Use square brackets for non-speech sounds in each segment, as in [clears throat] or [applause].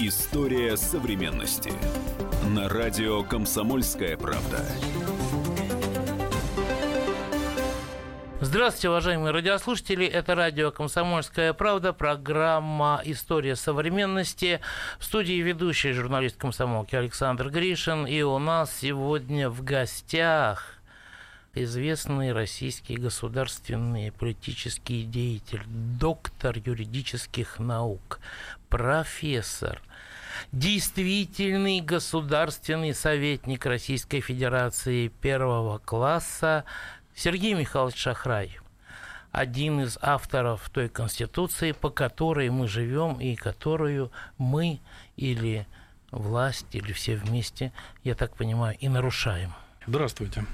История современности. На радио «Комсомольская правда». Здравствуйте, уважаемые радиослушатели. Это радио «Комсомольская правда», программа «История современности». В студии ведущий журналист комсомолки Александр Гришин. И у нас сегодня в гостях известный российский государственный политический деятель, доктор юридических наук, профессор, действительный государственный советник Российской Федерации первого класса Сергей Михайлович Шахрай один из авторов той конституции, по которой мы живем и которую мы или власть, или все вместе, я так понимаю, и нарушаем. Здравствуйте.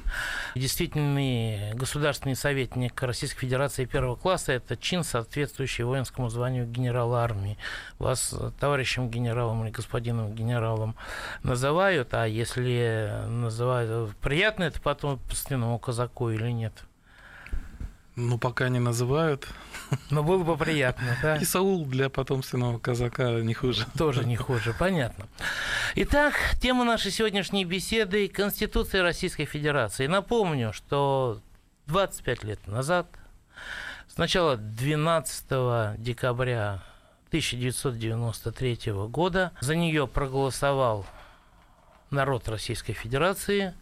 Действительный государственный советник Российской Федерации первого класса – это чин, соответствующий воинскому званию генерала армии. Вас товарищем генералом или господином генералом называют, а если называют, приятно это потом постоянному казаку или нет? Ну, пока не называют. Но было бы приятно, да? И Саул для потомственного казака не хуже. Тоже не хуже, понятно. Итак, тема нашей сегодняшней беседы – Конституция Российской Федерации. Напомню, что 25 лет назад, сначала 12 декабря 1993 года, за нее проголосовал народ Российской Федерации,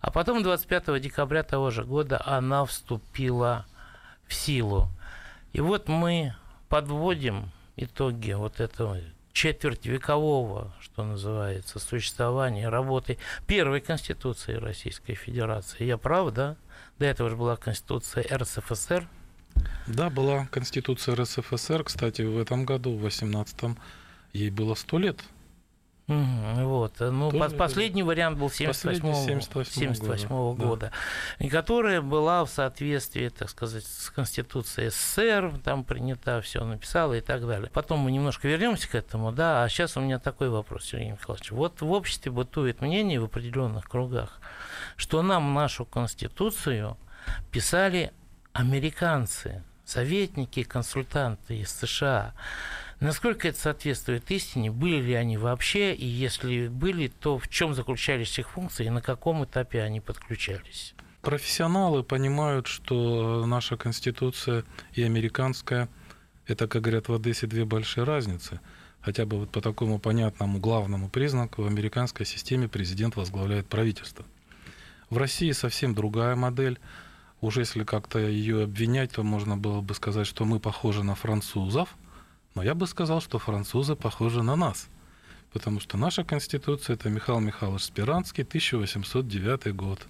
а потом 25 декабря того же года она вступила в силу. И вот мы подводим итоги вот этого четверть векового, что называется, существования, работы первой Конституции Российской Федерации. Я прав, да? До этого же была Конституция РСФСР. Да, была Конституция РСФСР. Кстати, в этом году, в 18-м, ей было сто лет – Угу, вот. Ну, Тоже последний вариант был 78, 78 -го года, года да. и которая была в соответствии, так сказать, с Конституцией СССР, там принята, все написала и так далее. Потом мы немножко вернемся к этому, да, а сейчас у меня такой вопрос, Сергей Михайлович. Вот в обществе бытует мнение в определенных кругах, что нам нашу Конституцию писали американцы, советники, консультанты из США. Насколько это соответствует истине? Были ли они вообще? И если были, то в чем заключались их функции и на каком этапе они подключались? Профессионалы понимают, что наша Конституция и американская – это, как говорят в Одессе, две большие разницы. Хотя бы вот по такому понятному главному признаку в американской системе президент возглавляет правительство. В России совсем другая модель. Уже если как-то ее обвинять, то можно было бы сказать, что мы похожи на французов – но я бы сказал, что французы похожи на нас. Потому что наша конституция – это Михаил Михайлович Спиранский, 1809 год.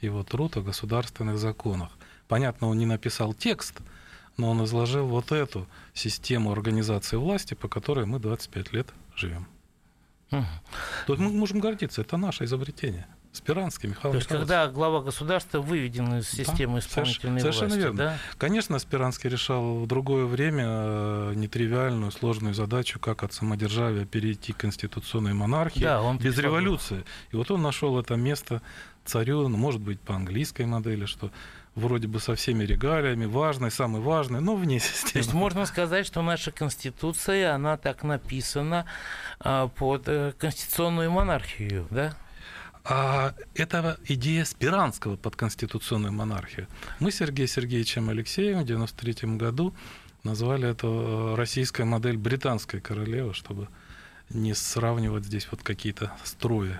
Его труд о государственных законах. Понятно, он не написал текст, но он изложил вот эту систему организации власти, по которой мы 25 лет живем. Угу. Тут мы можем гордиться, это наше изобретение. Спиранский, Михаил То есть, Михайлович. когда глава государства выведен из системы да, исполнительной совершенно власти, верно. да? Конечно, Спиранский решал в другое время э, нетривиальную, сложную задачу, как от самодержавия перейти к конституционной монархии да, он без революции. И вот он нашел это место царю, ну, может быть, по английской модели, что вроде бы со всеми регалиями, важной, самый важный, но вне [laughs] системы. То есть можно сказать, что наша Конституция, она так написана а, под э, конституционную монархию, да? А это идея Спиранского под конституционную монархию. Мы с Сергеем Сергеевичем Алексеевым в 1993 году назвали это э, российская модель британской королевы, чтобы не сравнивать здесь вот какие-то строи.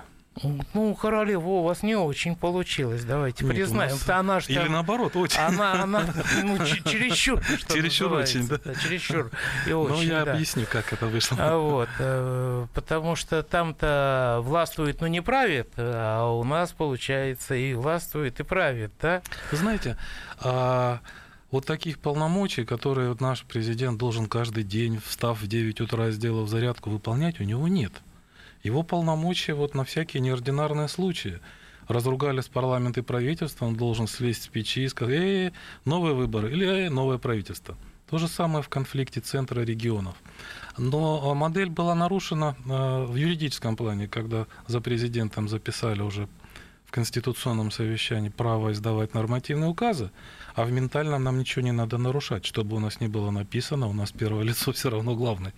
Ну, королева у вас не очень получилось, давайте Нет, признаем. Нас... Она же Или там... наоборот, очень. Она, она ну, [laughs] чересчур, что Чересчур очень, да? да чересчур и ну, очень, Ну, я да. объясню, как это вышло. А вот, э, потому что там-то властвует, но не правит, а у нас, получается, и властвует, и правит, да? Вы знаете, а вот таких полномочий, которые наш президент должен каждый день, встав в 9 утра, сделав зарядку, выполнять, у него нет – его полномочия вот на всякие неординарные случаи. Разругали с парламент и правительство, он должен слезть с печи и сказать, эй, новые выборы или эй, новое правительство. То же самое в конфликте центра регионов. Но модель была нарушена э, в юридическом плане, когда за президентом записали уже в конституционном совещании право издавать нормативные указы, а в ментальном нам ничего не надо нарушать, чтобы у нас не было написано, у нас первое лицо [laughs] все равно главное.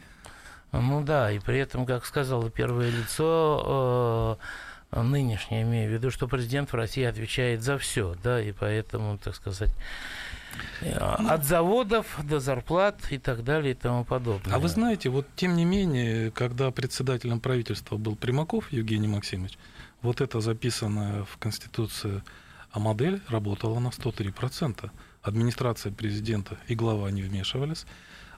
Ну да, и при этом, как сказала первое лицо, э, нынешнее, имею в виду, что президент в России отвечает за все, да, и поэтому, так сказать, э, от заводов до зарплат и так далее и тому подобное. А вы знаете, вот тем не менее, когда председателем правительства был Примаков Евгений Максимович, вот это записанное в Конституции а модель работала на 103%. Администрация президента и глава не вмешивались.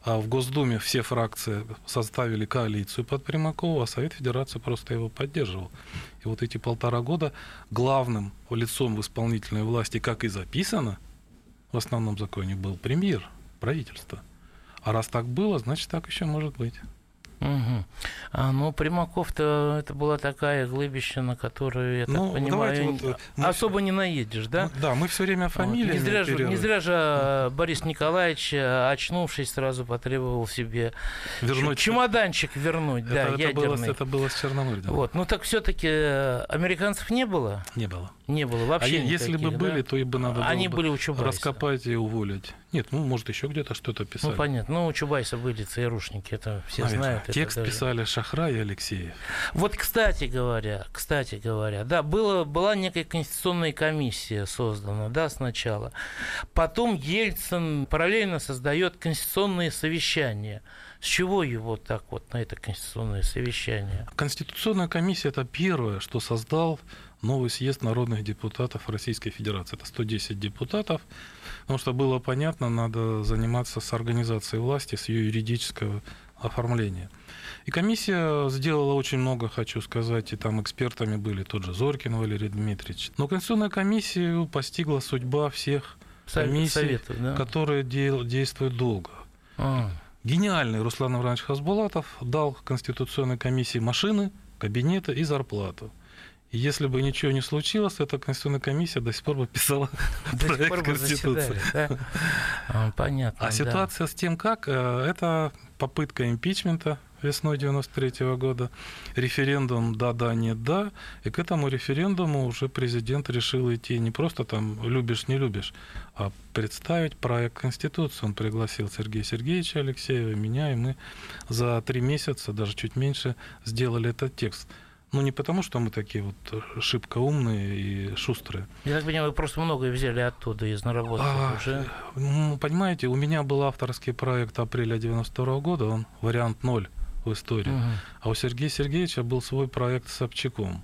А в Госдуме все фракции составили коалицию под Примакова, а Совет Федерации просто его поддерживал. И вот эти полтора года главным лицом в исполнительной власти, как и записано в основном законе, был премьер, правительство. А раз так было, значит, так еще может быть. Угу. А, ну, Примаков-то это была такая глыбища, на которую, я ну, так понимаю, вот, э, особо мы... не наедешь, да? Ну, да, мы все время фамилии. Вот. Не, зря же, не зря же э, Борис Николаевич, э, очнувшись, сразу потребовал себе вернуть... чемоданчик вернуть, это, да, это ядерный. Было, это было с Черноморьем. Вот. Ну, так все-таки американцев не было? Не было. Не было вообще А если бы были, да? то и бы надо Они было были у Чубайса. раскопать и уволить. Нет, ну, может, еще где-то что-то писали. Ну, понятно. Ну, у Чубайса были ЦРУшники, это все Наверное. знают. Текст это писали Шахра и Алексеев. Вот, кстати говоря, кстати говоря, да, было, была некая конституционная комиссия создана, да, сначала. Потом Ельцин параллельно создает конституционные совещания. С чего его так вот на это конституционное совещание? Конституционная комиссия – это первое, что создал новый съезд народных депутатов Российской Федерации. Это 110 депутатов, потому что было понятно, надо заниматься с организацией власти, с ее юридического оформления. И комиссия сделала очень много, хочу сказать, и там экспертами были тот же Зоркин Валерий Дмитриевич. Но Конституционная комиссия постигла судьба всех комиссий, Советов, да? которые действуют долго. А. Гениальный Руслан Иванович Хасбулатов дал Конституционной комиссии машины, кабинеты и зарплату. Если бы ничего не случилось, эта Конституционная комиссия до сих пор бы писала [laughs] до проект пор Конституции. Да? А, понятно. А да. ситуация с тем, как, э, это попытка импичмента весной 93 года, референдум «да-да, нет-да», и к этому референдуму уже президент решил идти не просто там «любишь, не любишь», а представить проект Конституции. Он пригласил Сергея Сергеевича Алексеева, меня, и мы за три месяца, даже чуть меньше, сделали этот текст – ну, не потому, что мы такие вот шибко умные и шустрые. Я так понимаю, вы просто многое взяли оттуда из наработки а, уже. Понимаете, у меня был авторский проект апреля 92 года, он вариант ноль в истории. Угу. А у Сергея Сергеевича был свой проект с Собчаком.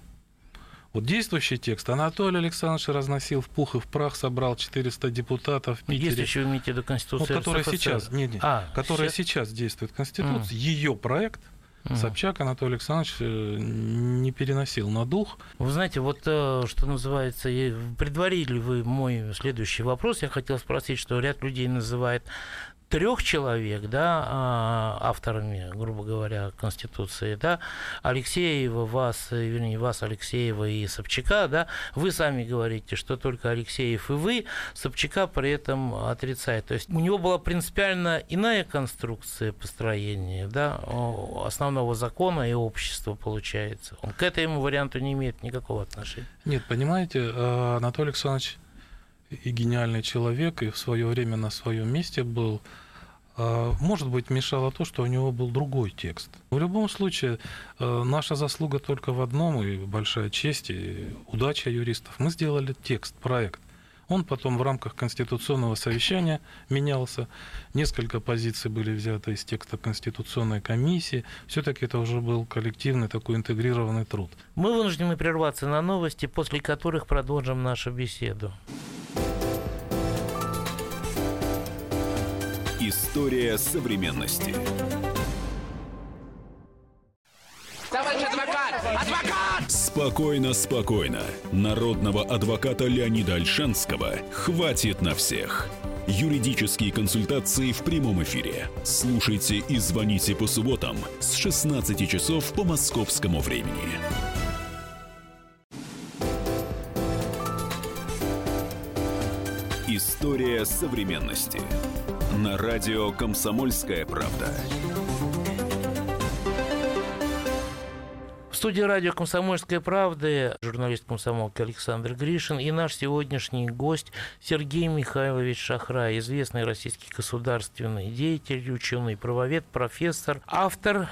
Вот действующий текст Анатолий Александрович разносил в пух и в прах, собрал 400 депутатов в Питере. Действующий, вы имеете в виду Конституцию ну, которая сейчас, нет, нет, а, которая сейчас? сейчас действует Конституция, mm. ее проект – Собчак Анатолий Александрович э, не переносил на дух. Вы знаете, вот э, что называется, предварили вы мой следующий вопрос. Я хотел спросить, что ряд людей называет трех человек, да, а, авторами, грубо говоря, Конституции, да, Алексеева, вас, вернее, вас, Алексеева и Собчака, да, вы сами говорите, что только Алексеев и вы, Собчака при этом отрицает. То есть у него была принципиально иная конструкция построения, да, основного закона и общества, получается. Он к этому варианту не имеет никакого отношения. Нет, понимаете, э, Анатолий Александрович и гениальный человек, и в свое время на своем месте был. А, может быть, мешало то, что у него был другой текст. В любом случае, э, наша заслуга только в одном, и большая честь, и удача юристов. Мы сделали текст, проект. Он потом в рамках конституционного совещания менялся. Несколько позиций были взяты из текста Конституционной комиссии. Все-таки это уже был коллективный такой интегрированный труд. Мы вынуждены прерваться на новости, после которых продолжим нашу беседу. История современности. Товарищ адвокат! Адвокат! Спокойно, спокойно. Народного адвоката Леонида Альшанского хватит на всех. Юридические консультации в прямом эфире. Слушайте и звоните по субботам с 16 часов по московскому времени. История современности на радио «Комсомольская правда». Студии радио «Комсомольская правда» журналист комсомолки Александр Гришин и наш сегодняшний гость Сергей Михайлович Шахра, известный российский государственный деятель, ученый, правовед, профессор, автор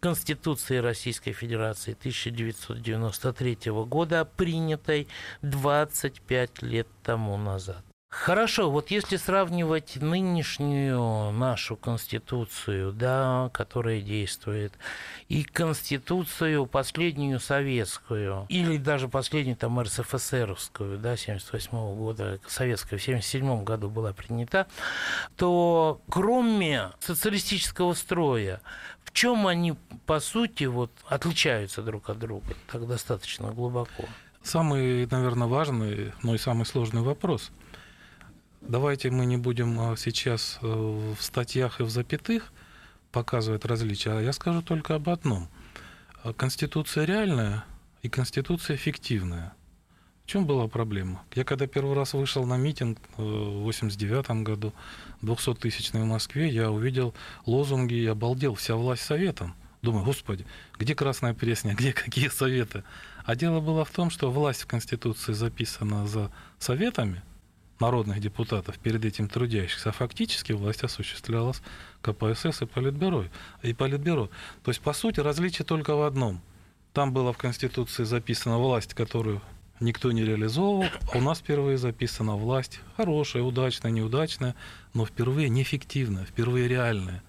Конституции Российской Федерации 1993 года, принятой 25 лет тому назад. Хорошо, вот если сравнивать нынешнюю нашу конституцию, да, которая действует, и конституцию последнюю советскую, или даже последнюю там РСФСРовскую, да, 78 -го года, советская в 77 году была принята, то кроме социалистического строя, в чем они, по сути, вот, отличаются друг от друга так достаточно глубоко? Самый, наверное, важный, но и самый сложный вопрос – Давайте мы не будем а, сейчас э, в статьях и в запятых показывать различия, а я скажу только об одном. Конституция реальная и Конституция фиктивная. В чем была проблема? Я когда первый раз вышел на митинг э, в 89 году, 200-тысячный в Москве, я увидел лозунги и обалдел, вся власть советом. Думаю, господи, где Красная Пресня, где какие советы? А дело было в том, что власть в Конституции записана за советами – народных депутатов, перед этим трудящихся, а фактически власть осуществлялась КПСС и Политбюро. И Политбюро. То есть, по сути, различие только в одном. Там было в Конституции записана власть, которую никто не реализовывал, а у нас впервые записана власть хорошая, удачная, неудачная, но впервые неэффективная, впервые реальная.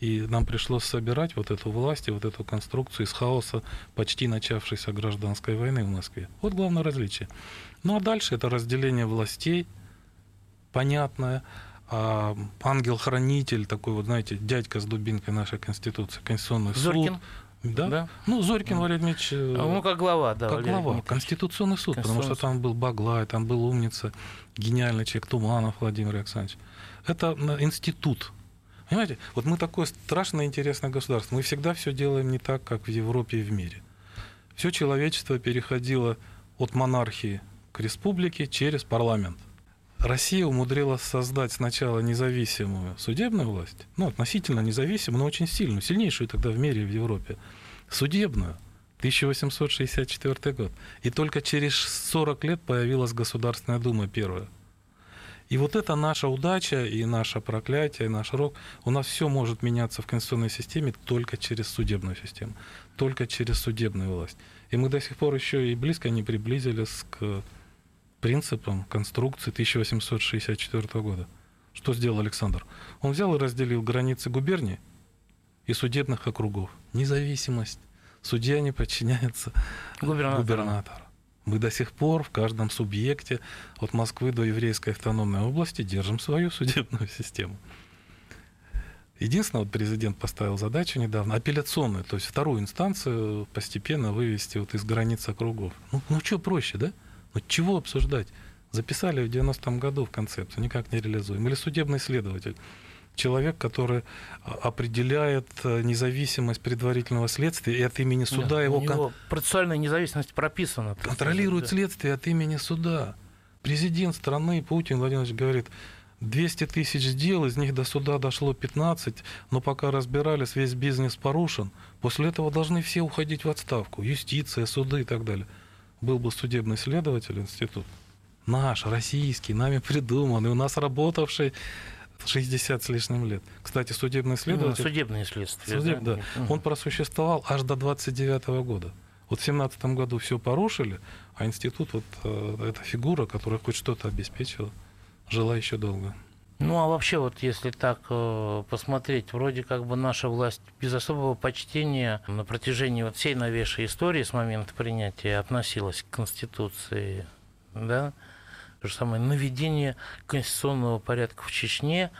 И нам пришлось собирать вот эту власть и вот эту конструкцию из хаоса почти начавшейся гражданской войны в Москве. Вот главное различие. Ну а дальше это разделение властей – понятная. А ангел-хранитель, такой вот, знаете, дядька с дубинкой нашей Конституции, Конституционный Зорькин? суд. Да? да? Ну, Зорькин, Валерий Дмитриевич... Э, а, ну, как глава, да. Как глава. Конституционный суд, потому что там был Баглай, там был умница, гениальный человек, Туманов Владимир Александрович. Это институт. Понимаете, вот мы такое страшно интересное государство. Мы всегда все делаем не так, как в Европе и в мире. Все человечество переходило от монархии к республике через парламент. Россия умудрилась создать сначала независимую судебную власть, ну, относительно независимую, но очень сильную, сильнейшую тогда в мире и в Европе, судебную, 1864 год. И только через 40 лет появилась Государственная Дума первая. И вот это наша удача и наше проклятие, и наш рок. У нас все может меняться в конституционной системе только через судебную систему, только через судебную власть. И мы до сих пор еще и близко не приблизились к принципам конструкции 1864 года. Что сделал Александр? Он взял и разделил границы губернии и судебных округов. Независимость. Судья не подчиняется губернатору. губернатору. Мы до сих пор в каждом субъекте от Москвы до еврейской автономной области держим свою судебную систему. Единственное, вот президент поставил задачу недавно, апелляционную, то есть вторую инстанцию постепенно вывести вот из границ округов. Ну, ну что проще, да? Вот чего обсуждать? Записали в 90-м году в концепцию, никак не реализуем. Или судебный следователь. Человек, который а, определяет э, независимость предварительного следствия и от имени суда да, его... У него процессуальная независимость прописана. Контролирует да. следствие от имени суда. Президент страны Путин Владимирович говорит, 200 тысяч дел, из них до суда дошло 15, но пока разбирались, весь бизнес порушен. После этого должны все уходить в отставку. Юстиция, суды и так далее был бы судебный следователь институт, наш, российский, нами придуманный, у нас работавший 60 с лишним лет. Кстати, судебный следователь... Ну, судебное следствие. Судеб, да. да. Он просуществовал аж до 29 -го года. Вот в 17 году все порушили, а институт, вот э, эта фигура, которая хоть что-то обеспечила, жила еще долго. Ну а вообще вот если так э, посмотреть, вроде как бы наша власть без особого почтения на протяжении вот всей новейшей истории с момента принятия относилась к Конституции, да, то же самое наведение конституционного порядка в Чечне,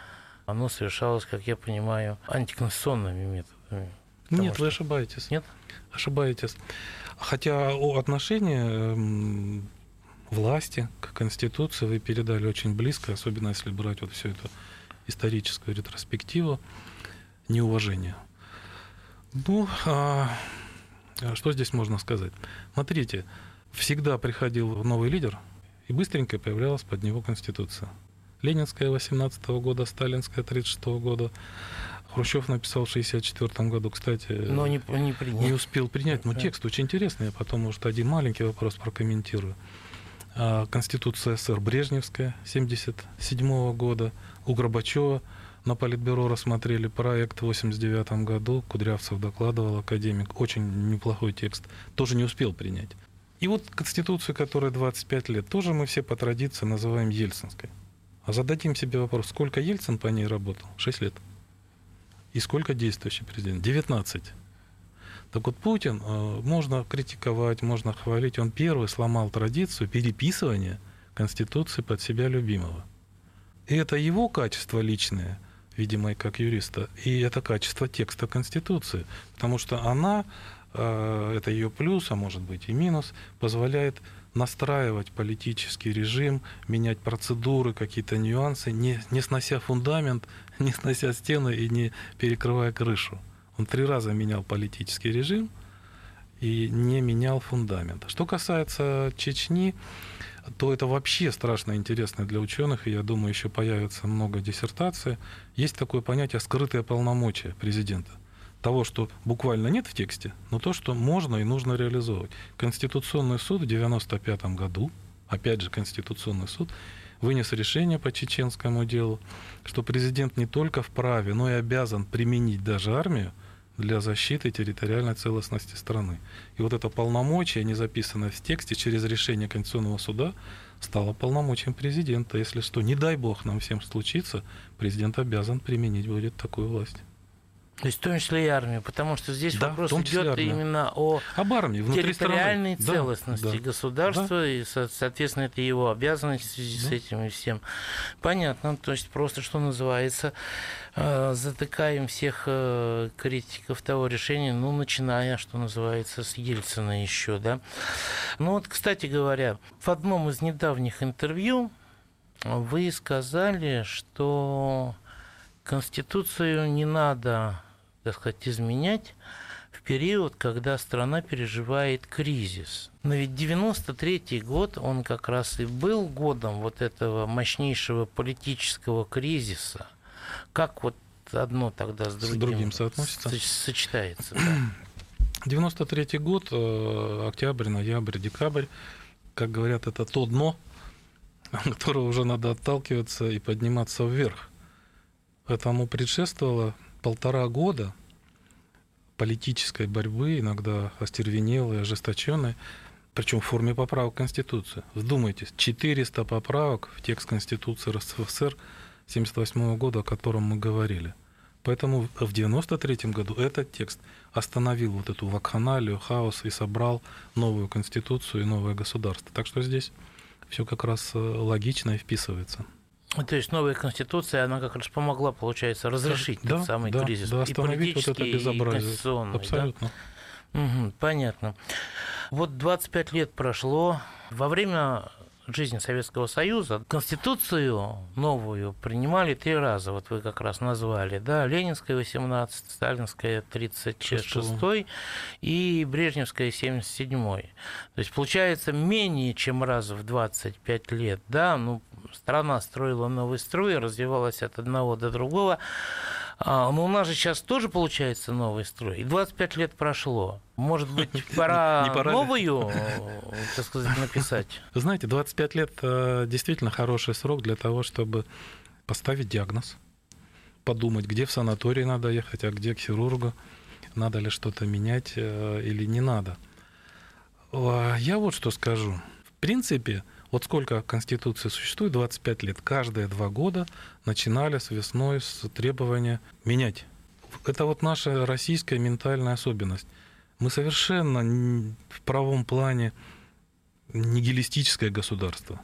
оно совершалось, как я понимаю, антиконституционными методами. Нет, что... вы ошибаетесь. Нет? Ошибаетесь. Хотя отношения власти, к Конституции вы передали очень близко, особенно если брать вот всю эту историческую ретроспективу, неуважение. Ну, а, а что здесь можно сказать? Смотрите, всегда приходил новый лидер, и быстренько появлялась под него Конституция. Ленинская 18 года, Сталинская 36 года. Хрущев написал в 64 году, кстати, Но не, не, не успел принять. Но текст очень интересный, я потом, может, один маленький вопрос прокомментирую. А, Конституция СССР Брежневская 1977 года, у Горбачева на Политбюро рассмотрели проект в 89 году. Кудрявцев докладывал, академик. Очень неплохой текст. Тоже не успел принять. И вот Конституцию, которая 25 лет, тоже мы все по традиции называем Ельцинской. А зададим себе вопрос, сколько Ельцин по ней работал? 6 лет. И сколько действующий президент? 19. Так вот, Путин э, можно критиковать, можно хвалить. Он первый сломал традицию переписывания Конституции под себя любимого. И это его качество личное, видимо, как юриста, и это качество текста Конституции. Потому что она, э, это ее плюс, а может быть и минус, позволяет настраивать политический режим, менять процедуры, какие-то нюансы, не, не снося фундамент, [laughs] не снося стены и не перекрывая крышу. Он три раза менял политический режим и не менял фундамент. Что касается Чечни, то это вообще страшно интересно для ученых, и я думаю, еще появится много диссертаций. Есть такое понятие скрытое полномочия президента того, что буквально нет в тексте, но то, что можно и нужно реализовывать. Конституционный суд в 1995 году, опять же Конституционный суд, вынес решение по чеченскому делу, что президент не только вправе, но и обязан применить даже армию для защиты территориальной целостности страны. И вот это полномочие, не записанное в тексте, через решение Конституционного суда, стало полномочием президента. Если что, не дай бог нам всем случится, президент обязан применить будет такую власть. То есть в том числе и армию, потому что здесь да, вопрос идет именно о Об армии, территориальной страны. целостности да, государства, да. и, соответственно, это его обязанность в связи да. с этим и всем. Понятно, то есть просто, что называется, э, затыкаем всех э, критиков того решения, ну, начиная, что называется, с Ельцина еще, да. Ну вот, кстати говоря, в одном из недавних интервью вы сказали, что Конституцию не надо так сказать, изменять в период, когда страна переживает кризис. Но ведь 93 год, он как раз и был годом вот этого мощнейшего политического кризиса. Как вот одно тогда с другим, с другим соотносится? сочетается? Да? [clears throat] 93 год, э, октябрь, ноябрь, декабрь, как говорят, это то дно, [laughs] от которого уже надо отталкиваться и подниматься вверх. Этому предшествовало полтора года политической борьбы, иногда остервенелой, ожесточенной, причем в форме поправок Конституции. Вдумайтесь, 400 поправок в текст Конституции РСФСР 1978 года, о котором мы говорили. Поэтому в 1993 году этот текст остановил вот эту вакханалию, хаос и собрал новую конституцию и новое государство. Так что здесь все как раз э, логично и вписывается. То есть новая конституция, она как раз помогла, получается, разрешить да, тот самый да, кризис. Да, остановить вот это безобразие. И Абсолютно. Да? Угу, понятно. Вот 25 лет прошло. Во время жизни Советского Союза Конституцию новую принимали три раза, вот вы как раз назвали, да, Ленинская 18, Сталинская 36 и Брежневская 77. То есть получается менее чем раз в 25 лет, да, ну, страна строила новый строй, развивалась от одного до другого. А, но у нас же сейчас тоже получается новый строй. И 25 лет прошло. Может быть, [laughs] пора, пора новую, так сказать, написать? Знаете, 25 лет э, действительно хороший срок для того, чтобы поставить диагноз, подумать, где в санаторий надо ехать, а где к хирургу, надо ли что-то менять э, или не надо. Я вот что скажу. В принципе, вот сколько Конституции существует, 25 лет. Каждые два года начинали с весной с требования менять. Это вот наша российская ментальная особенность. Мы совершенно в правом плане нигилистическое государство.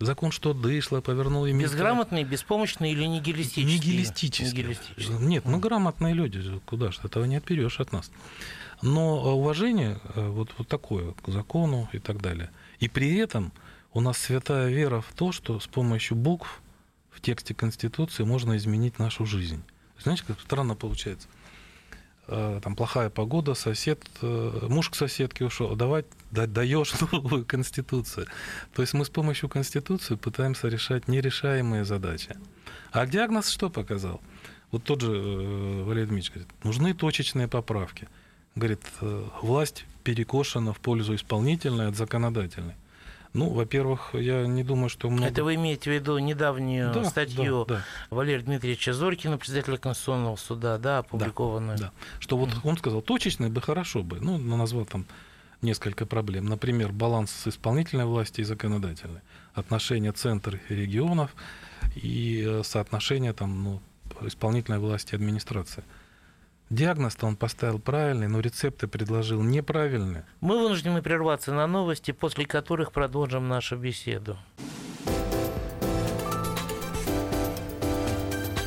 Закон что дышло, повернул и Безграмотный, беспомощный или нигилистический? Нигилистический. нигилистический. Нет, мы грамотные люди, куда же, этого не отберешь от нас. Но уважение э, вот, вот такое к закону и так далее – и при этом у нас святая вера в то, что с помощью букв в тексте Конституции можно изменить нашу жизнь. Знаете, как странно получается? Э, там плохая погода, сосед, э, муж к соседке ушел, давай да, даешь [laughs] новую конституцию. То есть мы с помощью конституции пытаемся решать нерешаемые задачи. А диагноз что показал? Вот тот же э, Валерий Дмитриевич говорит, нужны точечные поправки. Говорит, власть перекошена в пользу исполнительной от законодательной. Ну, во-первых, я не думаю, что много... Это вы имеете в виду недавнюю Да, статью да, да. Валерия Дмитриевича Зорькина, председателя Конституционного суда, да, опубликованную? Да, что вот он сказал, точечный бы хорошо бы, ну, назвал там несколько проблем. Например, баланс исполнительной власти и законодательной, отношения центра и регионов и э, соотношение там, ну, исполнительной власти и администрации. Диагноз-то он поставил правильный, но рецепты предложил неправильные. Мы вынуждены прерваться на новости, после которых продолжим нашу беседу.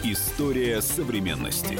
История современности.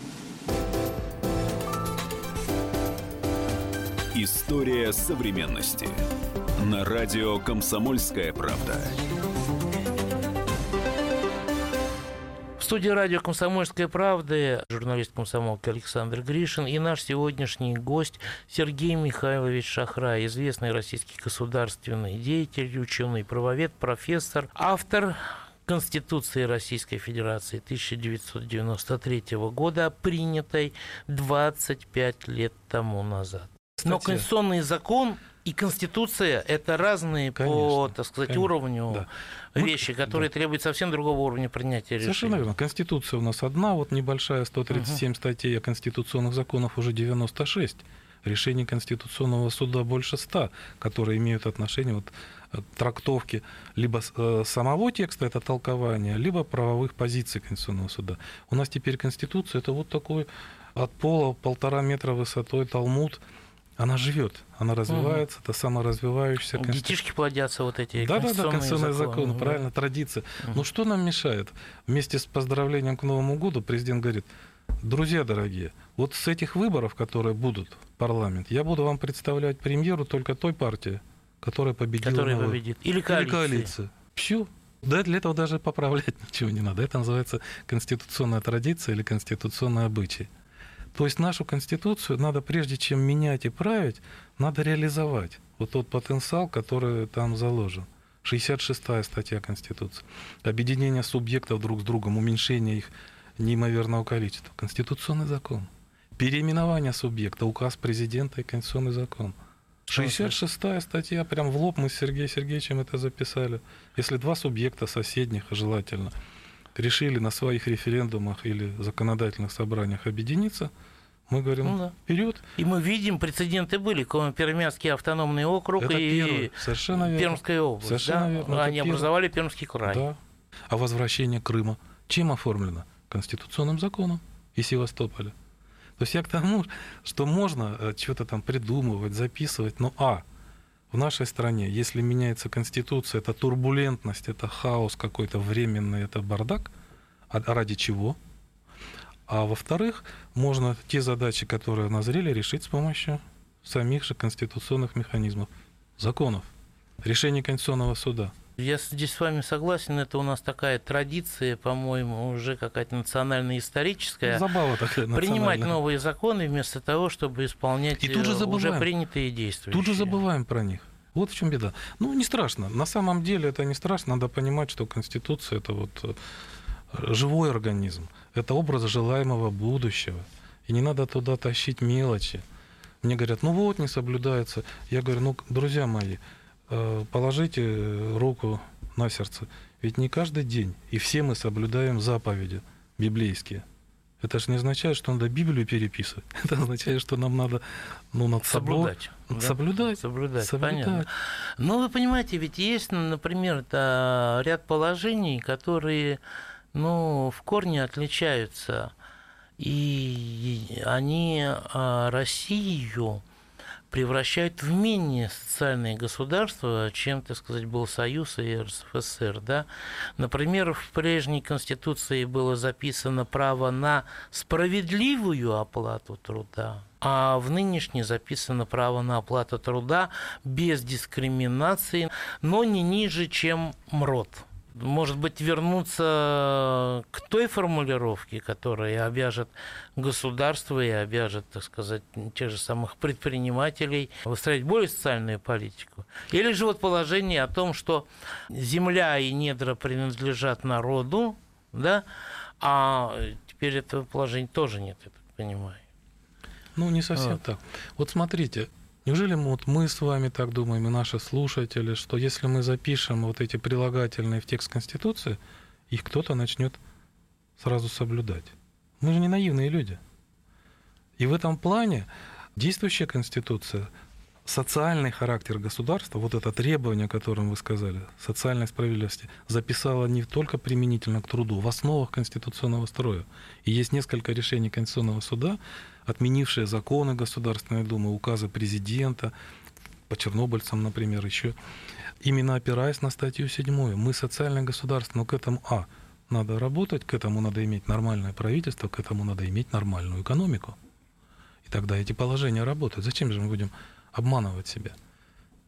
История современности. На радио «Комсомольская правда». В студии радио «Комсомольская правда» журналист комсомолки Александр Гришин и наш сегодняшний гость Сергей Михайлович Шахрай, известный российский государственный деятель, ученый, правовед, профессор, автор Конституции Российской Федерации 1993 года, принятой 25 лет тому назад. Но Кстати, конституционный закон и Конституция – это разные по, Конечно, так сказать, конечно, уровню да. Вещи, которые да. требуют совсем другого уровня принятия Совершенно решений. верно. Конституция у нас одна, вот небольшая, 137 статей, а конституционных законов уже 96. Решений Конституционного суда больше 100, которые имеют отношение вот, э, трактовки либо э, самого текста, это толкование, либо правовых позиций Конституционного суда. У нас теперь Конституция, это вот такой от пола полтора метра высотой талмуд, она живет, она развивается, это саморазвивающаяся конституция. Детишки плодятся вот эти Да, да, да, конституционные конституционные законы, законы, да. правильно, традиция. Ну что нам мешает? Вместе с поздравлением к Новому году президент говорит, друзья дорогие, вот с этих выборов, которые будут в парламент, я буду вам представлять премьеру только той партии, которая победила Который на выборах. победит. Или Или коалиции. коалиция. Все. Да, для этого даже поправлять [laughs] ничего не надо. Это называется конституционная традиция или конституционный обычай. То есть нашу конституцию надо, прежде чем менять и править, надо реализовать вот тот потенциал, который там заложен. 66-я статья Конституции. Объединение субъектов друг с другом, уменьшение их неимоверного количества. Конституционный закон. Переименование субъекта, указ президента и конституционный закон. 66-я статья, прям в лоб мы с Сергеем Сергеевичем это записали. Если два субъекта соседних, желательно, решили на своих референдумах или законодательных собраниях объединиться, мы говорим, Ну да. вперед. И мы видим, прецеденты были. Пермский автономный округ Это и первое. Совершенно верно. Пермская область. Совершенно да? верно. Это Они первое. образовали Пермский край. Да. А возвращение Крыма чем оформлено? Конституционным законом и Севастополя. То есть я к тому, что можно э, что-то там придумывать, записывать, но а, в нашей стране, если меняется Конституция, это турбулентность, это хаос какой-то временный, это бардак. А ради чего? А во-вторых, можно те задачи, которые назрели, решить с помощью самих же конституционных механизмов, законов, решений Конституционного суда. Я здесь с вами согласен, это у нас такая традиция, по-моему, уже какая-то национально-историческая. Забава такая Принимать новые законы вместо того, чтобы исполнять И тут же э, уже принятые действия. Тут же забываем про них. Вот в чем беда. Ну, не страшно. На самом деле это не страшно. Надо понимать, что Конституция это вот э, живой организм. Это образ желаемого будущего. И не надо туда тащить мелочи. Мне говорят, ну вот, не соблюдается. Я говорю, ну, друзья мои, положите руку на сердце. Ведь не каждый день, и все мы соблюдаем заповеди библейские. Это же не означает, что надо Библию переписывать. [laughs] Это означает, что нам надо ну, над собой Соблюдать. да? соблюдать. Соблюдать, Соблюдать. понятно. Но вы понимаете, ведь есть, ну, например, да, ряд положений, которые ну, в корне отличаются. И они а, Россию превращают в менее социальное государство, чем, так сказать, был Союз и РСФСР. Да? Например, в прежней Конституции было записано право на справедливую оплату труда. а в нынешней записано право на оплату труда без дискриминации, но не ниже, чем МРОД может быть, вернуться к той формулировке, которая обяжет государство и обяжет, так сказать, тех же самых предпринимателей выстраивать более социальную политику? Или же вот положение о том, что земля и недра принадлежат народу, да, а теперь этого положения тоже нет, я так понимаю. Ну, не совсем вот. так. Вот смотрите, Неужели мы, вот мы с вами так думаем, и наши слушатели, что если мы запишем вот эти прилагательные в текст Конституции, их кто-то начнет сразу соблюдать? Мы же не наивные люди. И в этом плане действующая Конституция, социальный характер государства, вот это требование, о котором вы сказали, социальной справедливости, записала не только применительно к труду, в основах конституционного строя. И есть несколько решений Конституционного суда, отменившие законы Государственной Думы, указы президента, по чернобыльцам, например, еще, именно опираясь на статью 7. Мы социальное государство, но к этому, а, надо работать, к этому надо иметь нормальное правительство, к этому надо иметь нормальную экономику. И тогда эти положения работают. Зачем же мы будем обманывать себя?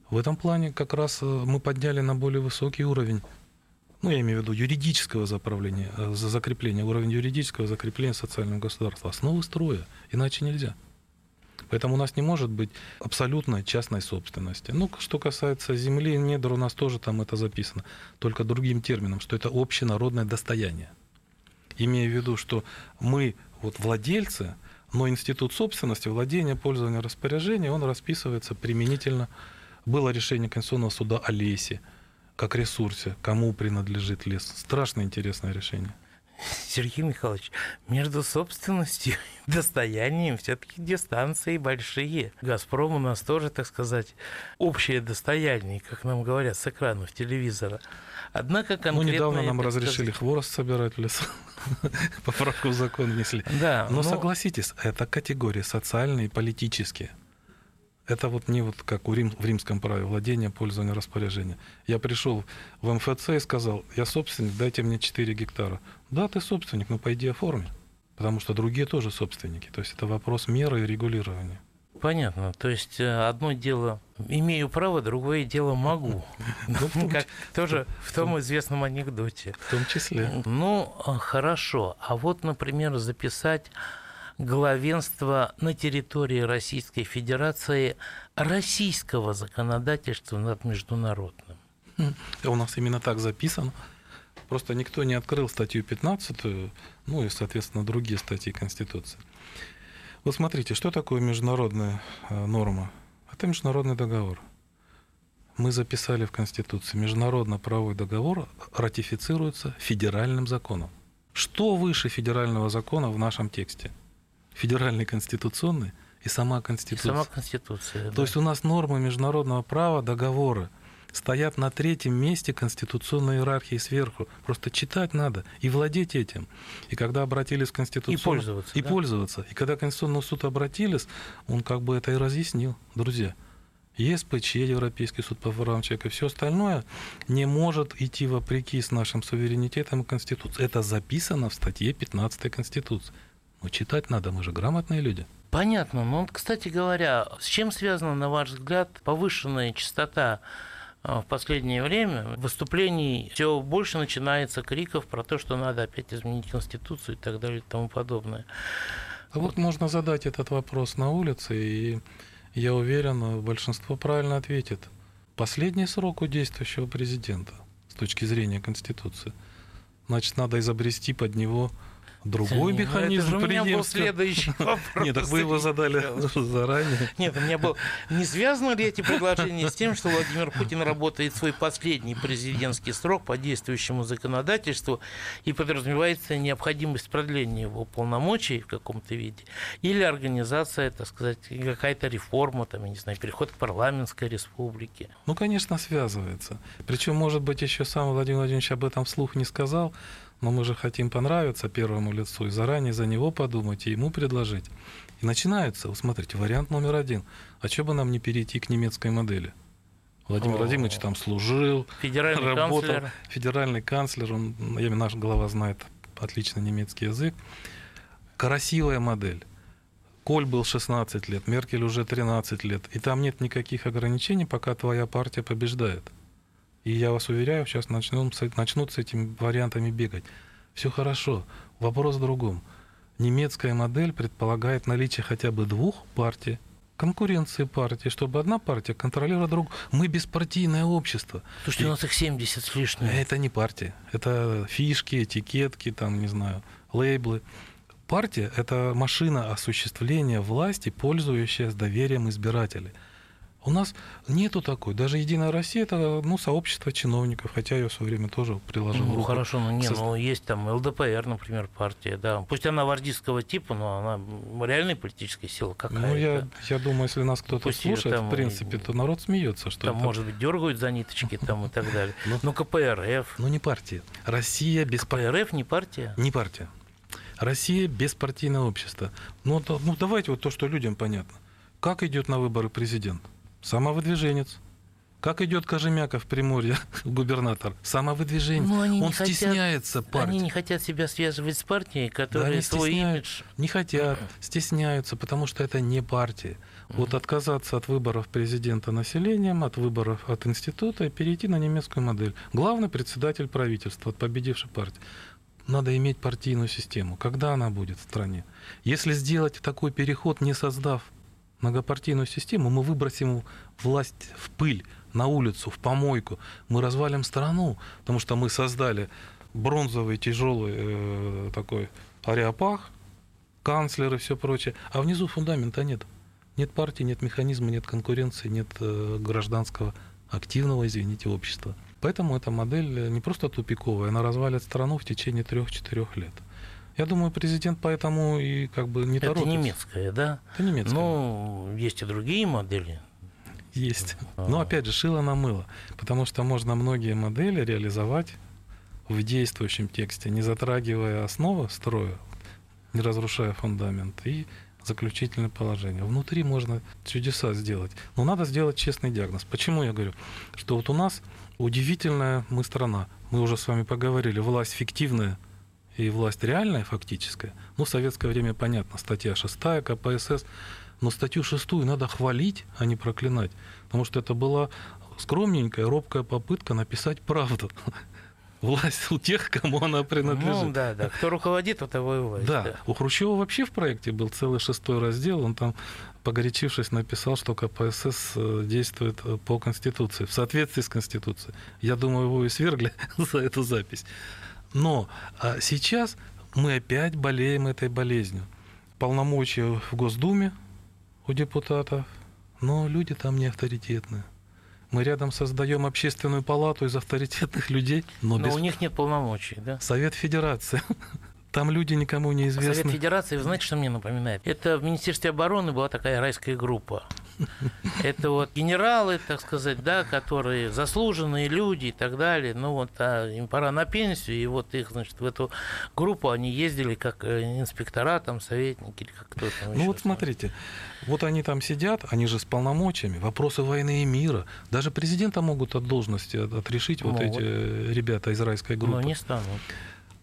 В этом плане как раз э, мы подняли на более высокий уровень ну, я имею в виду юридического заправления, э, за закрепления, уровень юридического закрепления социального государства, основы строя, иначе нельзя. Поэтому у нас не может быть абсолютной частной собственности. Ну, что касается земли, недр, у нас тоже там это записано, только другим термином, что это общенародное достояние. Имея в виду, что мы вот владельцы, но институт собственности, владения, пользования, распоряжения, он расписывается применительно. Было решение Конституционного суда о лесе – как ресурсе, кому принадлежит лес. Страшно интересное решение. Сергей Михайлович, между собственностью и достоянием все-таки дистанции большие. «Газпром» у нас тоже, так сказать, общее достояние, как нам говорят с экранов телевизора. Однако конкретно... Ну, недавно нам разрешили сказать... хворост собирать в лесу. [laughs] Поправку в закон внесли. Да, но, но согласитесь, это категории социальные и политические. Это вот не вот как у Рим, в римском праве владение, пользование, распоряжение. Я пришел в МФЦ и сказал, я собственник, дайте мне 4 гектара. Да, ты собственник, но пойди оформи. Потому что другие тоже собственники. То есть это вопрос меры и регулирования. Понятно. То есть э, одно дело имею право, другое дело могу. [laughs] Ну, как тоже в том известном анекдоте. В том числе. Ну, а, хорошо. А вот, например, записать главенство на территории Российской Федерации российского законодательства над международным. У нас именно так записано. Просто никто не открыл статью 15, ну и, соответственно, другие статьи Конституции. Вот смотрите, что такое международная э, норма? Это международный договор. Мы записали в Конституции, международно-правовой договор ратифицируется федеральным законом. Что выше федерального закона в нашем тексте – федеральный конституционный и сама Конституция. И сама Конституция. То есть у нас нормы международного права, договоры стоят на третьем месте конституционной иерархии сверху. Просто читать надо и владеть этим. И когда обратились в Конституцию... И пользоваться. И да? пользоваться. И когда Конституционный суд обратились, он как бы это и разъяснил. Друзья, ЕСПЧ, Европейский суд по правам человека, все остальное не может идти вопреки с нашим суверенитетом и Конституцией. Это записано в статье 15 Конституции. Читать надо, мы же грамотные люди. Понятно. Но, кстати говоря, с чем связана, на ваш взгляд, повышенная частота э, в последнее время выступлений все больше начинается криков про то, что надо опять изменить Конституцию и так далее и тому подобное. А вот, вот можно задать этот вопрос на улице, и я уверен, большинство правильно ответит. Последний срок у действующего президента с точки зрения Конституции. Значит, надо изобрести под него другой механизм это у меня был следующий вопрос. [laughs] Нет, так вы его задали [laughs] заранее. Нет, у меня был... Не связаны ли эти предложения с тем, что Владимир Путин работает свой последний президентский срок по действующему законодательству и подразумевается необходимость продления его полномочий в каком-то виде или организация, так сказать, какая-то реформа, там, я не знаю, переход к парламентской республике? Ну, конечно, связывается. Причем, может быть, еще сам Владимир Владимирович об этом вслух не сказал, но мы же хотим понравиться первому лицу и заранее за него подумать и ему предложить. И начинается, вот смотрите, вариант номер один. А что бы нам не перейти к немецкой модели? Владимир О, Владимирович там служил, федеральный работал, канцлер. федеральный канцлер, он, я, наш глава знает отлично немецкий язык. Красивая модель. Коль был 16 лет, Меркель уже 13 лет. И там нет никаких ограничений, пока твоя партия побеждает. И я вас уверяю, сейчас начнут, начнут с этими вариантами бегать. Все хорошо. Вопрос в другом. Немецкая модель предполагает наличие хотя бы двух партий, конкуренции партии, чтобы одна партия контролировала другую. Мы беспартийное общество. Слушайте, и... у нас их 70 с лишним. Это не партия. Это фишки, этикетки, там, не знаю, лейблы. Партия – это машина осуществления власти, пользующаяся доверием избирателей. У нас нету такой. Даже Единая Россия это ну, сообщество чиновников, хотя я в свое время тоже приложил ну, руку. Хорошо, но не, ну есть там ЛДПР, например, партия, да. Пусть она вардистского типа, но она реальная политическая сила какая-то. Ну, я, я думаю, если нас кто-то слушает, там, в принципе, то народ смеется. Что там, это... может быть, дергают за ниточки там и так далее. Ну, КПРФ. Ну, не партия. Россия без... КПРФ не партия? Не партия. Россия беспартийное общество. Ну, ну, давайте вот то, что людям понятно. Как идет на выборы президент? Самовыдвиженец. Как идет Кожемяков в Приморье, [laughs] губернатор? Самовыдвижение. Они Он стесняется хотят, партии. Они не хотят себя связывать с партией, которая да, свой имидж... Не хотят, стесняются, потому что это не партия. Вот отказаться от выборов президента населением, от выборов от института и перейти на немецкую модель. Главный председатель правительства от победившей партии. Надо иметь партийную систему. Когда она будет в стране? Если сделать такой переход, не создав многопартийную систему, мы выбросим власть в пыль, на улицу, в помойку. Мы развалим страну, потому что мы создали бронзовый тяжелый э, такой ареопах, канцлеры и все прочее, а внизу фундамента нет. Нет партии, нет механизма, нет конкуренции, нет э, гражданского активного, извините, общества. Поэтому эта модель не просто тупиковая, она развалит страну в течение трех-четырех лет. Я думаю, президент поэтому и как бы не торопится. Это немецкая, да? Это немецкая. Ну, есть и другие модели. Есть. А. Но опять же, шило на мыло. Потому что можно многие модели реализовать в действующем тексте, не затрагивая основы строя, не разрушая фундамент, и заключительное положение. Внутри можно чудеса сделать. Но надо сделать честный диагноз. Почему я говорю? Что вот у нас удивительная мы страна. Мы уже с вами поговорили. Власть фиктивная – и власть реальная, фактическая, ну, в советское время понятно, статья 6 КПСС, но статью 6 надо хвалить, а не проклинать, потому что это была скромненькая, робкая попытка написать правду. [laughs] Власть у тех, кому она принадлежит. Ну, да, да. Кто руководит, у того и власть. Да. да. У Хрущева вообще в проекте был целый шестой раздел. Он там, погорячившись, написал, что КПСС э, действует э, по Конституции, в соответствии с Конституцией. Я думаю, его и свергли [laughs] за эту запись. Но а сейчас мы опять болеем этой болезнью. Полномочия в Госдуме у депутатов, но люди там не авторитетные. Мы рядом создаем общественную палату из авторитетных [laughs] людей, но, но без... у них нет полномочий, да? Совет Федерации. [laughs] Там люди никому не известны. Совет Федерации, вы знаете, что мне напоминает? Это в Министерстве обороны была такая райская группа. [laughs] Это вот генералы, так сказать, да, которые заслуженные люди и так далее. Ну вот, а им пора на пенсию, и вот их, значит, в эту группу они ездили как э, инспектора, там, советники или как кто там. Ну вот смотрите, вот они там сидят, они же с полномочиями, вопросы войны и мира. Даже президента могут от должности отрешить вот эти ребята из райской группы. Но не станут.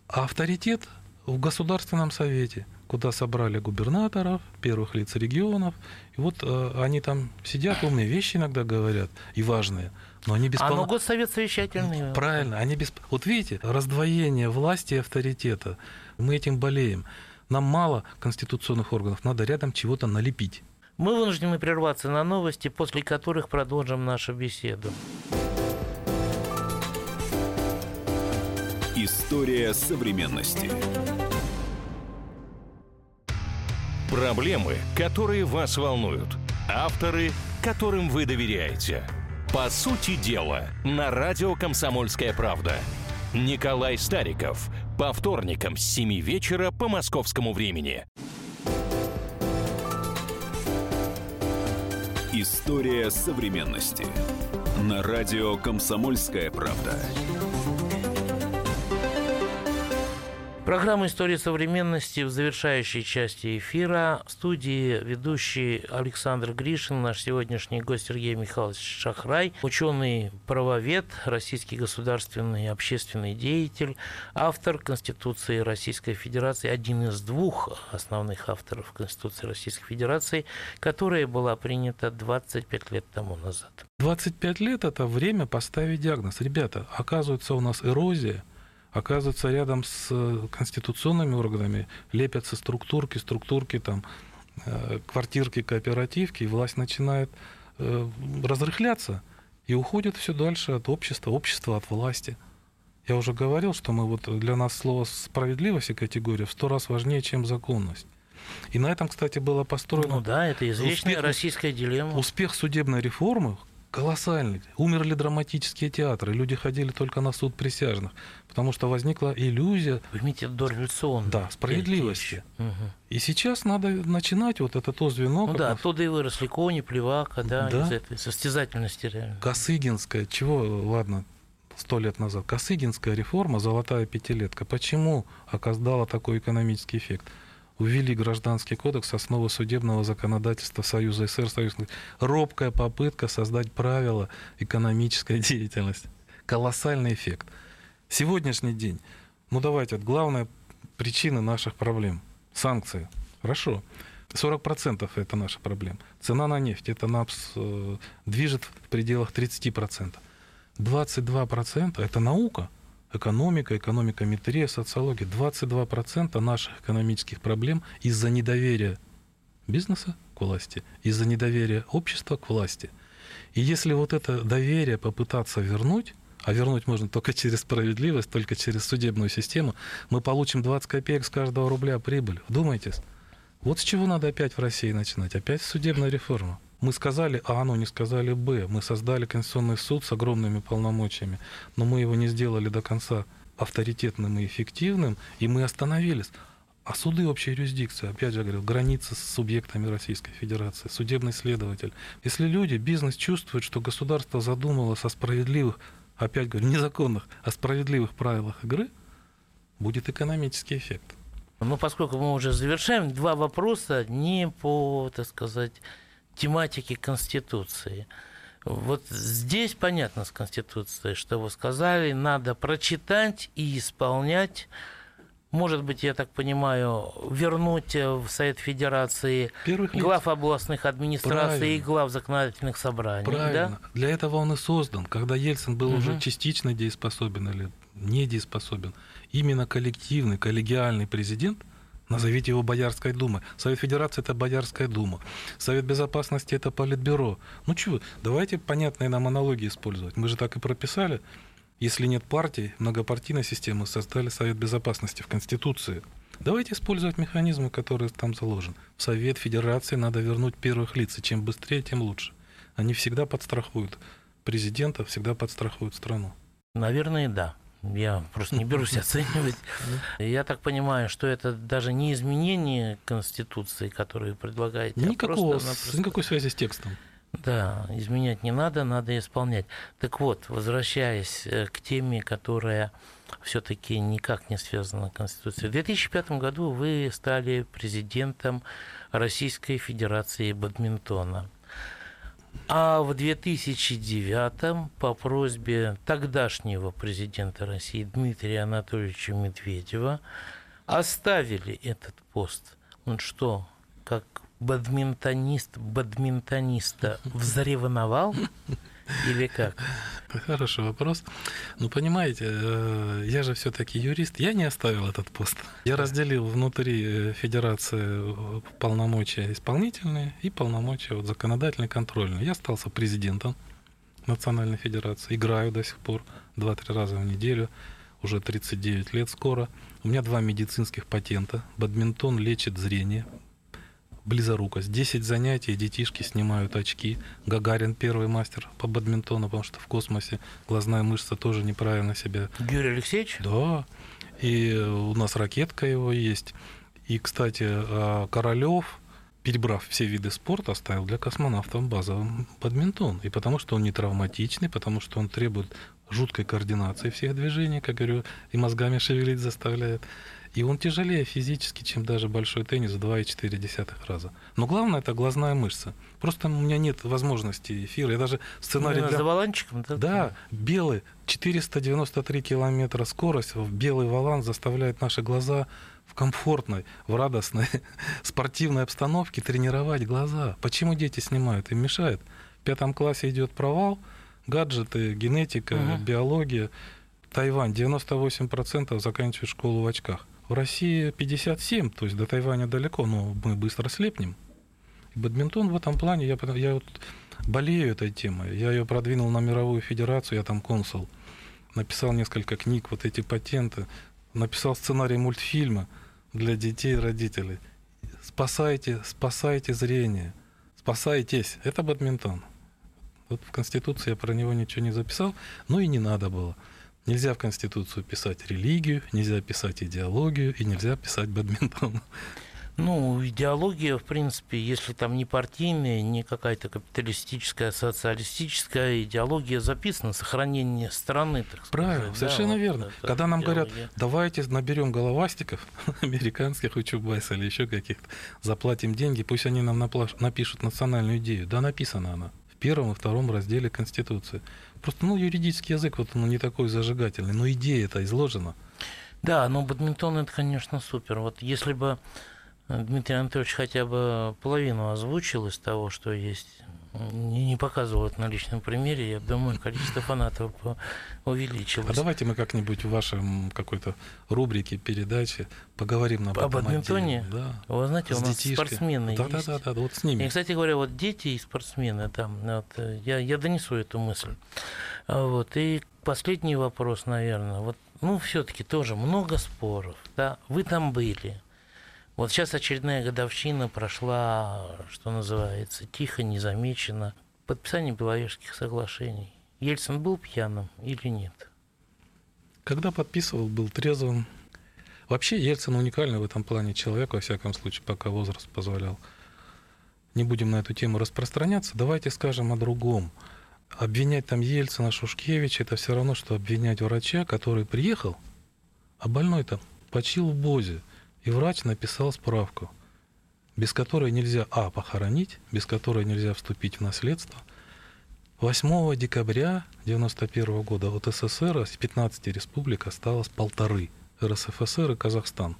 А авторитет в Государственном Совете, куда собрали губернаторов, первых лиц регионов. И вот э, они там сидят, умные вещи иногда говорят, и важные. Но они без А ну госсовет совещательный. Правильно, они без... Вот видите, раздвоение власти и авторитета. Мы этим болеем. Нам мало конституционных органов, надо рядом чего-то налепить. Мы вынуждены прерваться на новости, после которых продолжим нашу беседу. История современности. Проблемы, которые вас волнуют. Авторы, которым вы доверяете. По сути дела, на радио «Комсомольская правда». Николай Стариков. По вторникам с 7 вечера по московскому времени. История современности. На радио «Комсомольская правда». Программа «История современности» в завершающей части эфира. В студии ведущий Александр Гришин, наш сегодняшний гость Сергей Михайлович Шахрай, ученый-правовед, российский государственный и общественный деятель, автор Конституции Российской Федерации, один из двух основных авторов Конституции Российской Федерации, которая была принята 25 лет тому назад. 25 лет – это время поставить диагноз. Ребята, оказывается, у нас эрозия – оказывается, рядом с э, конституционными органами лепятся структурки, структурки, там, э, квартирки, кооперативки, и власть начинает э, разрыхляться и уходит все дальше от общества, общества от власти. Я уже говорил, что мы вот для нас слово справедливость и категория в сто раз важнее, чем законность. И на этом, кстати, было построено... Ну да, это известная успех, российская дилемма. Успех судебной реформы, колоссальный. Умерли драматические театры, люди ходили только на суд присяжных, потому что возникла иллюзия... Вы имеете. Да, справедливости. Угу. И сейчас надо начинать вот это то звено... Ну да, нас... оттуда и выросли Кони, Плевака, да, да, из этой состязательности реально. Косыгинская, чего, ладно, сто лет назад. Косыгинская реформа, золотая пятилетка. Почему оказала такой экономический эффект? Ввели гражданский кодекс основы судебного законодательства Союза СССР. Союзных. Робкая попытка создать правила экономической [laughs] деятельности. Колоссальный эффект. Сегодняшний день, ну давайте, главная причина наших проблем. Санкции. Хорошо. 40% это наша проблема. Цена на нефть, это НАПС э, движет в пределах 30%. 22% это наука – экономика, экономикометрия, социология. 22% наших экономических проблем из-за недоверия бизнеса к власти, из-за недоверия общества к власти. И если вот это доверие попытаться вернуть, а вернуть можно только через справедливость, только через судебную систему, мы получим 20 копеек с каждого рубля прибыли. Вдумайтесь. Вот с чего надо опять в России начинать? Опять судебная реформа. Мы сказали А, но не сказали Б. Мы создали Конституционный суд с огромными полномочиями, но мы его не сделали до конца авторитетным и эффективным, и мы остановились. А суды общей юрисдикции, опять же говорю, граница с субъектами Российской Федерации, судебный следователь. Если люди, бизнес чувствуют, что государство задумалось о справедливых, опять говорю, незаконных, о справедливых правилах игры, будет экономический эффект. Ну, поскольку мы уже завершаем, два вопроса не по, так сказать, тематики Конституции. Вот здесь понятно с Конституцией, что вы сказали, надо прочитать и исполнять. Может быть, я так понимаю, вернуть в Совет Федерации Первых глав областных администраций Правильно. и глав законодательных собраний. Правильно. Да? Для этого он и создан. Когда Ельцин был угу. уже частично дееспособен или недееспособен, именно коллективный, коллегиальный президент – Назовите его Боярской думой. Совет Федерации – это Боярская дума. Совет Безопасности – это Политбюро. Ну чего, давайте понятные нам аналогии использовать. Мы же так и прописали. Если нет партий, многопартийной системы, создали Совет Безопасности в Конституции. Давайте использовать механизмы, которые там заложены. В Совет Федерации надо вернуть первых лиц, и чем быстрее, тем лучше. Они всегда подстрахуют президента, всегда подстрахуют страну. Наверное, да. Я просто не берусь [laughs] оценивать. Я так понимаю, что это даже не изменение Конституции, которую предлагаете. А Никакого, а просто, никакой связи с текстом. Да, изменять не надо, надо исполнять. Так вот, возвращаясь э, к теме, которая все-таки никак не связана с Конституцией. В 2005 году вы стали президентом Российской Федерации бадминтона. А в 2009 по просьбе тогдашнего президента России Дмитрия Анатольевича Медведева оставили этот пост. Он что, как бадминтонист бадминтониста взревновал? Или как? Хороший вопрос. Ну, понимаете, э, я же все-таки юрист, я не оставил этот пост. Я разделил внутри э, Федерации э, полномочия исполнительные и полномочия вот, законодательные, контрольные. Я стал президентом Национальной Федерации, играю до сих пор 2-3 раза в неделю, уже 39 лет скоро. У меня два медицинских патента. Бадминтон лечит зрение, близорукость. 10 занятий, детишки снимают очки. Гагарин первый мастер по бадминтону, потому что в космосе глазная мышца тоже неправильно себя... Юрий Алексеевич? Да. И у нас ракетка его есть. И, кстати, а, Королев, перебрав все виды спорта, оставил для космонавтов базовый бадминтон. И потому что он не травматичный, потому что он требует жуткой координацией всех движений, как говорю, и мозгами шевелить заставляет. И он тяжелее физически, чем даже большой теннис в 2,4 раза. Но главное это глазная мышца. Просто у меня нет возможности эфира. Я даже сценарий Именно для... За валанчиком? Да, Да, белый, 493 километра скорость, в белый валан заставляет наши глаза в комфортной, в радостной [laughs] спортивной обстановке тренировать глаза. Почему дети снимают? Им мешает. В пятом классе идет провал, гаджеты, генетика, Мгм. биология. Тайвань 98% заканчивает школу в очках. В России 57, то есть до Тайваня далеко, но мы быстро слепнем. И бадминтон в этом плане, я, я вот болею этой темой. Я ее продвинул на мировую федерацию, я там консул. Написал несколько книг, вот эти патенты. Написал сценарий мультфильма для детей и родителей. Спасайте, спасайте зрение. Спасайтесь. Это бадминтон. Вот в Конституции я про него ничего не записал, ну и не надо было. Нельзя в Конституцию писать религию, нельзя писать идеологию и нельзя писать бадминтон. Ну, идеология, в принципе, если там не партийная, не какая-то капиталистическая, социалистическая идеология записана, сохранение страны, так сказать. Правильно, да, совершенно вот верно. Когда нам говорят, идеология. давайте наберем головастиков, [laughs] американских у Чубайса или еще каких-то, заплатим деньги, пусть они нам напишут национальную идею. Да, написана она первом и втором разделе Конституции. Просто, ну, юридический язык вот он не такой зажигательный, но идея это изложена. Да, но бадминтон это, конечно, супер. Вот если бы э, Дмитрий Анатольевич хотя бы половину озвучил из того, что есть, не, не показывал это на личном примере, я думаю, количество фанатов увеличилось. А давайте мы как-нибудь в вашем какой-то рубрике, передаче поговорим на О бадминтоне? Да. Вы знаете, у С нас детишкой. спортсмены да, есть. Да, да, да, вот с ними. И, кстати говоря, вот дети и спортсмены там, вот, я, я донесу эту мысль. А Вот, и последний вопрос, наверное. Вот, ну, все-таки тоже много споров, да, вы там были. Вот сейчас очередная годовщина прошла, что называется, тихо, незамеченно. Подписание Беловежских соглашений. Ельцин был пьяным или нет? Когда подписывал, был трезвым. Вообще Ельцин уникальный в этом плане человек, во всяком случае, пока возраст позволял. Не будем на эту тему распространяться. Давайте скажем о другом. Обвинять там Ельцина, Шушкевича, это все равно, что обвинять врача, который приехал, а больной там почил в БОЗе. И врач написал справку, без которой нельзя, а, похоронить, без которой нельзя вступить в наследство, 8 декабря 1991 года от СССР из 15 республик осталось полторы. РСФСР и Казахстан.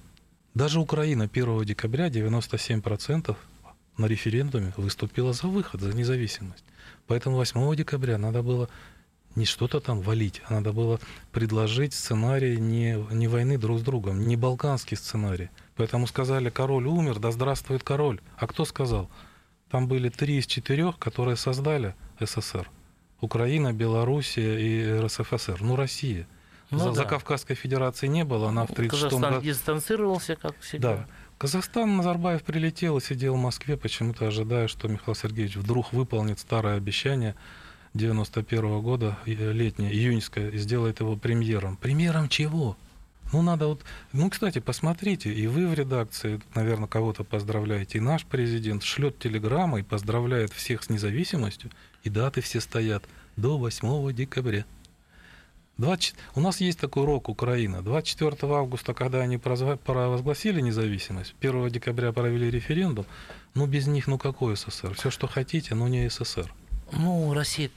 Даже Украина 1 декабря 97% на референдуме выступила за выход, за независимость. Поэтому 8 декабря надо было не что-то там валить, а надо было предложить сценарий не, не войны друг с другом, не балканский сценарий. Поэтому сказали, король умер, да здравствует король. А кто сказал? Там были три из четырех, которые создали СССР. Украина, Белоруссия и РСФСР. Ну, Россия. Ну за, да. за Кавказской Федерации не было, она в 1936 Казахстан году... дистанцировался, как всегда. Да. Казахстан Назарбаев прилетел и сидел в Москве, почему-то ожидая, что Михаил Сергеевич вдруг выполнит старое обещание 91 года, и- летнее, июньское, и сделает его премьером. Премьером чего? Ну, надо вот... Ну, кстати, посмотрите, и вы в редакции, наверное, кого-то поздравляете, и наш президент шлет телеграммы и поздравляет всех с независимостью, и даты все стоят до 8 декабря. 20 У нас есть такой рок Украина. 24 августа, когда они провозгласили независимость, 1 декабря провели референдум, ну без них, ну какой СССР? Все, что хотите, но не СССР. Ну, Россия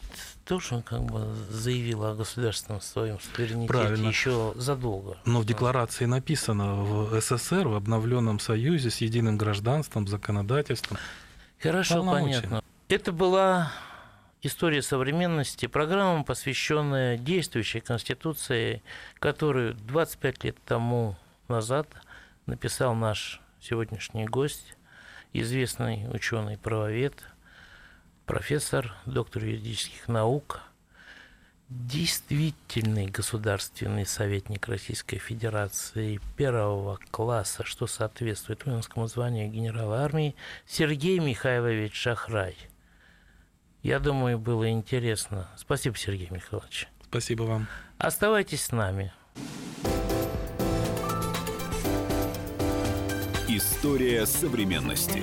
тоже как бы заявила о государственном своем суверенитете Правильно. еще задолго. Но в декларации написано в СССР, в обновленном союзе с единым гражданством, законодательством. Хорошо, понятно. Это была история современности, программа, посвященная действующей Конституции, которую 25 лет тому назад написал наш сегодняшний гость, известный ученый-правовед, профессор, доктор юридических наук, действительный государственный советник Российской Федерации первого класса, что соответствует воинскому званию генерала армии, Сергей Михайлович Шахрай. Я думаю, было интересно. Спасибо, Сергей Михайлович. Спасибо вам. Оставайтесь с нами. История современности.